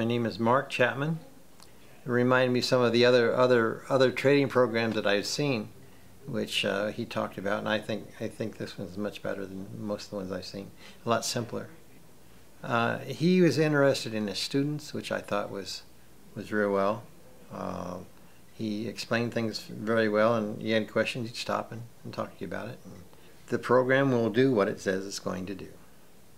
My name is Mark Chapman. It reminded me some of the other other other trading programs that I've seen, which uh, he talked about, and I think I think this one's much better than most of the ones I've seen. A lot simpler. Uh, he was interested in his students, which I thought was was real well. Uh, he explained things very well, and you had questions, he'd stop and, and talk to you about it. And the program will do what it says it's going to do.